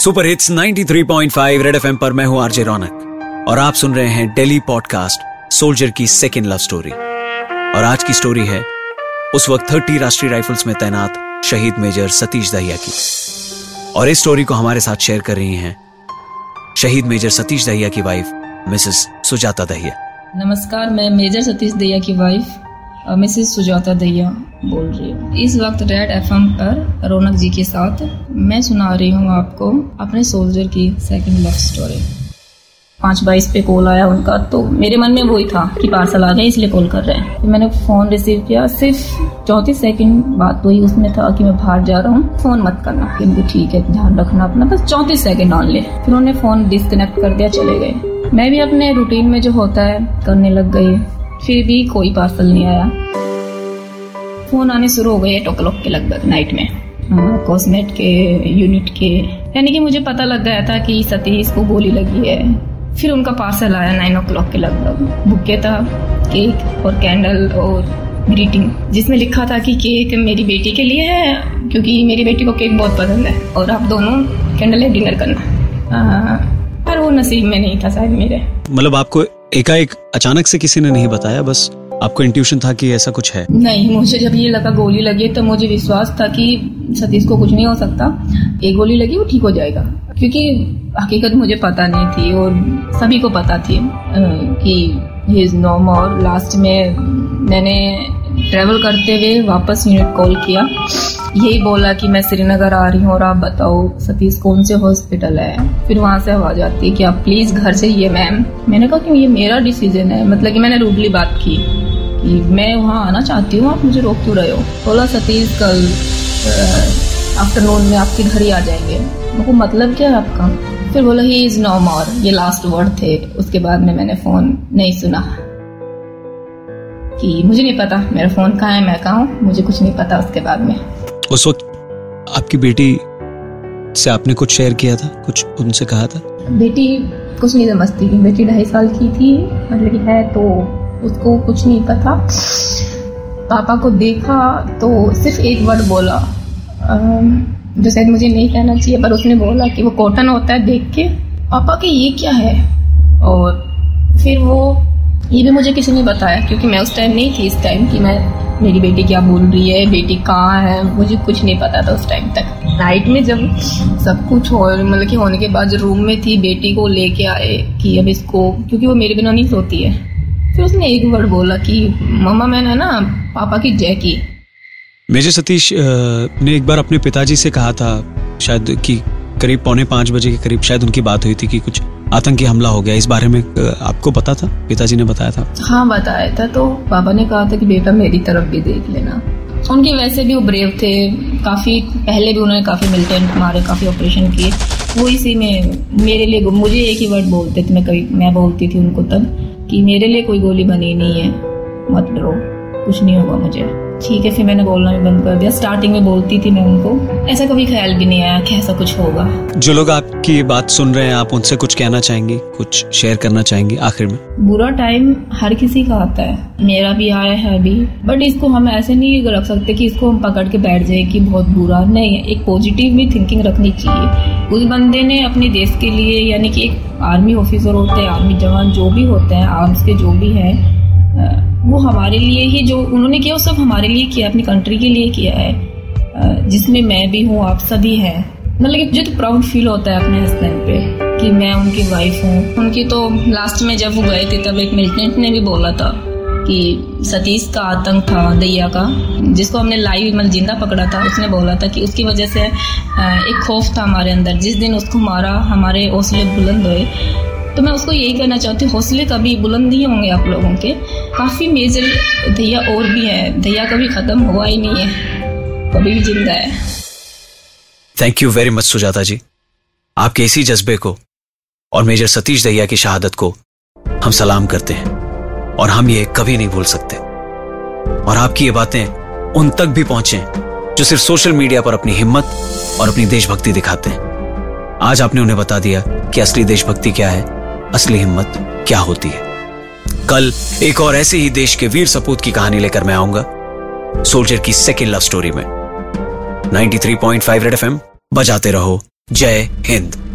Super hits 93.5 red FM पर मैं हूँ आरजे रौनक। और आप सुन रहे हैं डेली पॉडकास्ट सोल्जर की सेकेंड लव स्टोरी और आज की स्टोरी है, उस वक्त थर्टी राष्ट्रीय राइफल्स में तैनात शहीद मेजर सतीश दहिया की। और इस स्टोरी को हमारे साथ शेयर कर रही हैं शहीद मेजर सतीश दहिया की वाइफ मिसेस सुजाता दहिया। नमस्कार, मैं मेजर सतीश दहिया की वाइफ मिसेस सुजाता दैया बोल रही हूँ। इस वक्त रेड एफएम पर रौनक जी के साथ मैं सुना रही हूँ आपको अपने सोल्जर की सेकंड लव स्टोरी पाँच बाईस पे कॉल आया उनका तो मेरे मन में वही था कि पार्सल आ गए इसलिए कॉल कर रहे हैं। मैंने फ़ोन रिसीव किया, सिर्फ़ चौंतीस सेकंड बात वही उसमें था कि मैं बाहर जा रहा हूँ फ़ोन मत करना। किंतु ठीक है, ध्यान रखना अपना, बस चौंतीस सेकंड ऑन ले। फिर उन्होंने फ़ोन डिस्कनेक्ट कर दिया, चले गए। मैं भी अपने रूटीन में जो होता है, करने लग गई। फिर भी कोई पार्सल नहीं आया। फ़ोन आने शुरू हो गए एट ओ क्लॉक के लगभग नाइट में। कॉस्मेट हाँ, के यूनिट के। यानी कि मुझे पता लग गया था कि सतीश को गोली लगी है। फिर उनका पार्सल आया नाइन ओ क्लॉक के लगभग। बुके था केक और कैंडल और ग्रीटिंग जिसमें लिखा था कि केक मेरी बेटी के लिए है क्योंकि मेरी बेटी को केक बहुत पसंद है। और आप दोनों कैंडल है डिनर करना। हाँ, पर वो नसीब में नहीं था शायद मेरे। मतलब आपको एकाएक अचानक से किसी ने नहीं बताया? बस आपको इंट्यूशन था कि ऐसा कुछ है? नहीं, मुझे जब ये लगा गोली लगी तो मुझे विश्वास था कि सतीश को कुछ नहीं हो सकता। एक गोली लगी, वो ठीक हो जाएगा। क्योंकि हकीकत मुझे पता नहीं थी और सभी को पता थी कि he is no more last में मैंने ट्रेवल करते हुए वापस यूनिट कॉल किया। यही बोला कि मैं श्रीनगर आ रही हूँ और आप बताओ, सतीश, कौन से हॉस्पिटल है? फिर वहाँ से आवाज़ आती है कि आप प्लीज़ घर से ये मैम मैंने कहा कि ये मेरा डिसीज़न है। मतलब कि मैंने रूडली बात की कि मैं वहाँ आना चाहती हूँ, आप मुझे रोक क्यों रहे हो? बोला, सतीश, कल आफ्टरनून में आपके घर ही आ जाएँगे। मुझको मतलब क्या है आपका? फिर बोला ही इज़ नो मोर ये लास्ट वर्ड थे। उसके बाद में मैंने फ़ोन नहीं सुना। कि मुझे नहीं पता, मेरा फ़ोन कहाँ है, मैं कहा हूँ? मुझे कुछ नहीं पता उसके बाद में। उस वक्त आपकी बेटी से आपने कुछ शेयर किया था? कुछ उनसे कहा था? बेटी कुछ नहीं समझती थी। बेटी ढाई साल की थी मतलब है तो उसको कुछ नहीं पता। पापा को देखा तो सिर्फ़ एक वर्ड बोला। जो शायद मुझे नहीं कहना चाहिए, पर उसने बोला कि वो कॉटन होता है देख के। पापा के ये क्या है? और फिर वो ये भी मुझे किसी ने बताया, क्योंकि मैं उस टाइम नहीं थी इस टाइम कि मैं मेरी बेटी क्या बोल रही है, बेटी कहाँ है, मुझे कुछ नहीं पता था उस टाइम तक। नाइट में जब सब कुछ हो मतलब कि होने के बाद रूम में थी, बेटी को लेके आए कि अब इसको, क्योंकि वो मेरे बिना नहीं सोती है। फिर उसने एक वर्ड बोला कि, मम्मा, मैंने ना पापा की जय की। मेजर सतीश ने एक बार अपने पिताजी से कहा था, शायद कि करीब पौने पाँच बजे के करीब शायद उनकी बात हुई थी कि कुछ आतंकी हमला हो गया। इस बारे में आपको पता था? पिताजी ने बताया था? हाँ बताया था। तो पापा ने कहा था कि बेटा मेरी तरफ़ भी देख लेना। उनके वैसे भी वो ब्रेव थे। काफ़ी पहले भी उन्होंने काफ़ी मिलिटेंट मारे, काफ़ी ऑपरेशन किए। वो इसी में, मेरे लिए मुझे एक ही वर्ड बोलते थे, मैं कभी, मैं बोलती थी उनको तब कि मेरे लिए कोई गोली बनी नहीं है। मत डरो। कुछ नहीं होगा मुझे। ठीक है फिर मैंने बोलना भी बंद कर दिया। स्टार्टिंग में बोलती थी मैं उनको। ऐसा कभी ख्याल भी नहीं आया कि ऐसा कुछ होगा। जो लोग आपकी बात सुन रहे हैं आप उनसे कुछ कहना चाहेंगे? कुछ शेयर करना चाहेंगे आखिर में? बुरा टाइम हर किसी का आता है। मेरा भी आया है अभी। बट इसको हम ऐसे नहीं रख सकते कि इसको हम पकड़ के बैठ जाए कि बहुत बुरा। नहीं एक पॉजिटिव भी थिंकिंग रखनी चाहिए। उस बंदे ने अपने देश के लिए यानी कि एक आर्मी ऑफिसर होते हैं आर्मी जवान जो भी होते हैं आर्म्स के जो भी है वो हमारे लिए ही जो उन्होंने किया, वो सब हमारे लिए किया, अपनी कंट्री के लिए किया है। जिसमें मैं भी हूँ, आप सभी हैं। मतलब मुझे तो प्राउड फील होता है अपने हस्बैंड पे, कि मैं उनकी वाइफ हूँ। उनकी तो लास्ट में जब वो गए थे, तब एक मिलिटेंट ने भी बोला था कि सतीश का आतंक था दैया का, जिसको हमने लाइव मतलब ज़िंदा पकड़ा था, उसने बोला था कि उसकी वजह से एक खौफ था हमारे अंदर। जिस दिन उसको मारा, हमारे हौसले बुलंद हुए तो मैं उसको यही कहना चाहती हूँ, हौसले कभी बुलंद ही होंगे आप लोगों के। काफ़ी मेजर दैया और भी है। दैया कभी ख़त्म हुआ ही नहीं है। कभी भी ज़िंदा है। Thank you very much Sujata ji. आपके इसी जज्बे को और मेजर सतीश दैया की शहादत को हम सलाम करते हैं और हम ये कभी नहीं भूल सकते। और आपकी ये बातें उन तक भी पहुँचे जो सिर्फ़ सोशल मीडिया पर अपनी हिम्मत और अपनी देशभक्ति दिखाते हैं। आज आपने उन्हें बता दिया कि असली देशभक्ति क्या है। असली हिम्मत क्या होती है? कल एक और ऐसे ही देश के वीर सपूत की कहानी लेकर मैं आऊँगा, सोल्जर की सेकेंड लव स्टोरी में। 93.5 रेड एफएम बजाते रहो। जय हिंद।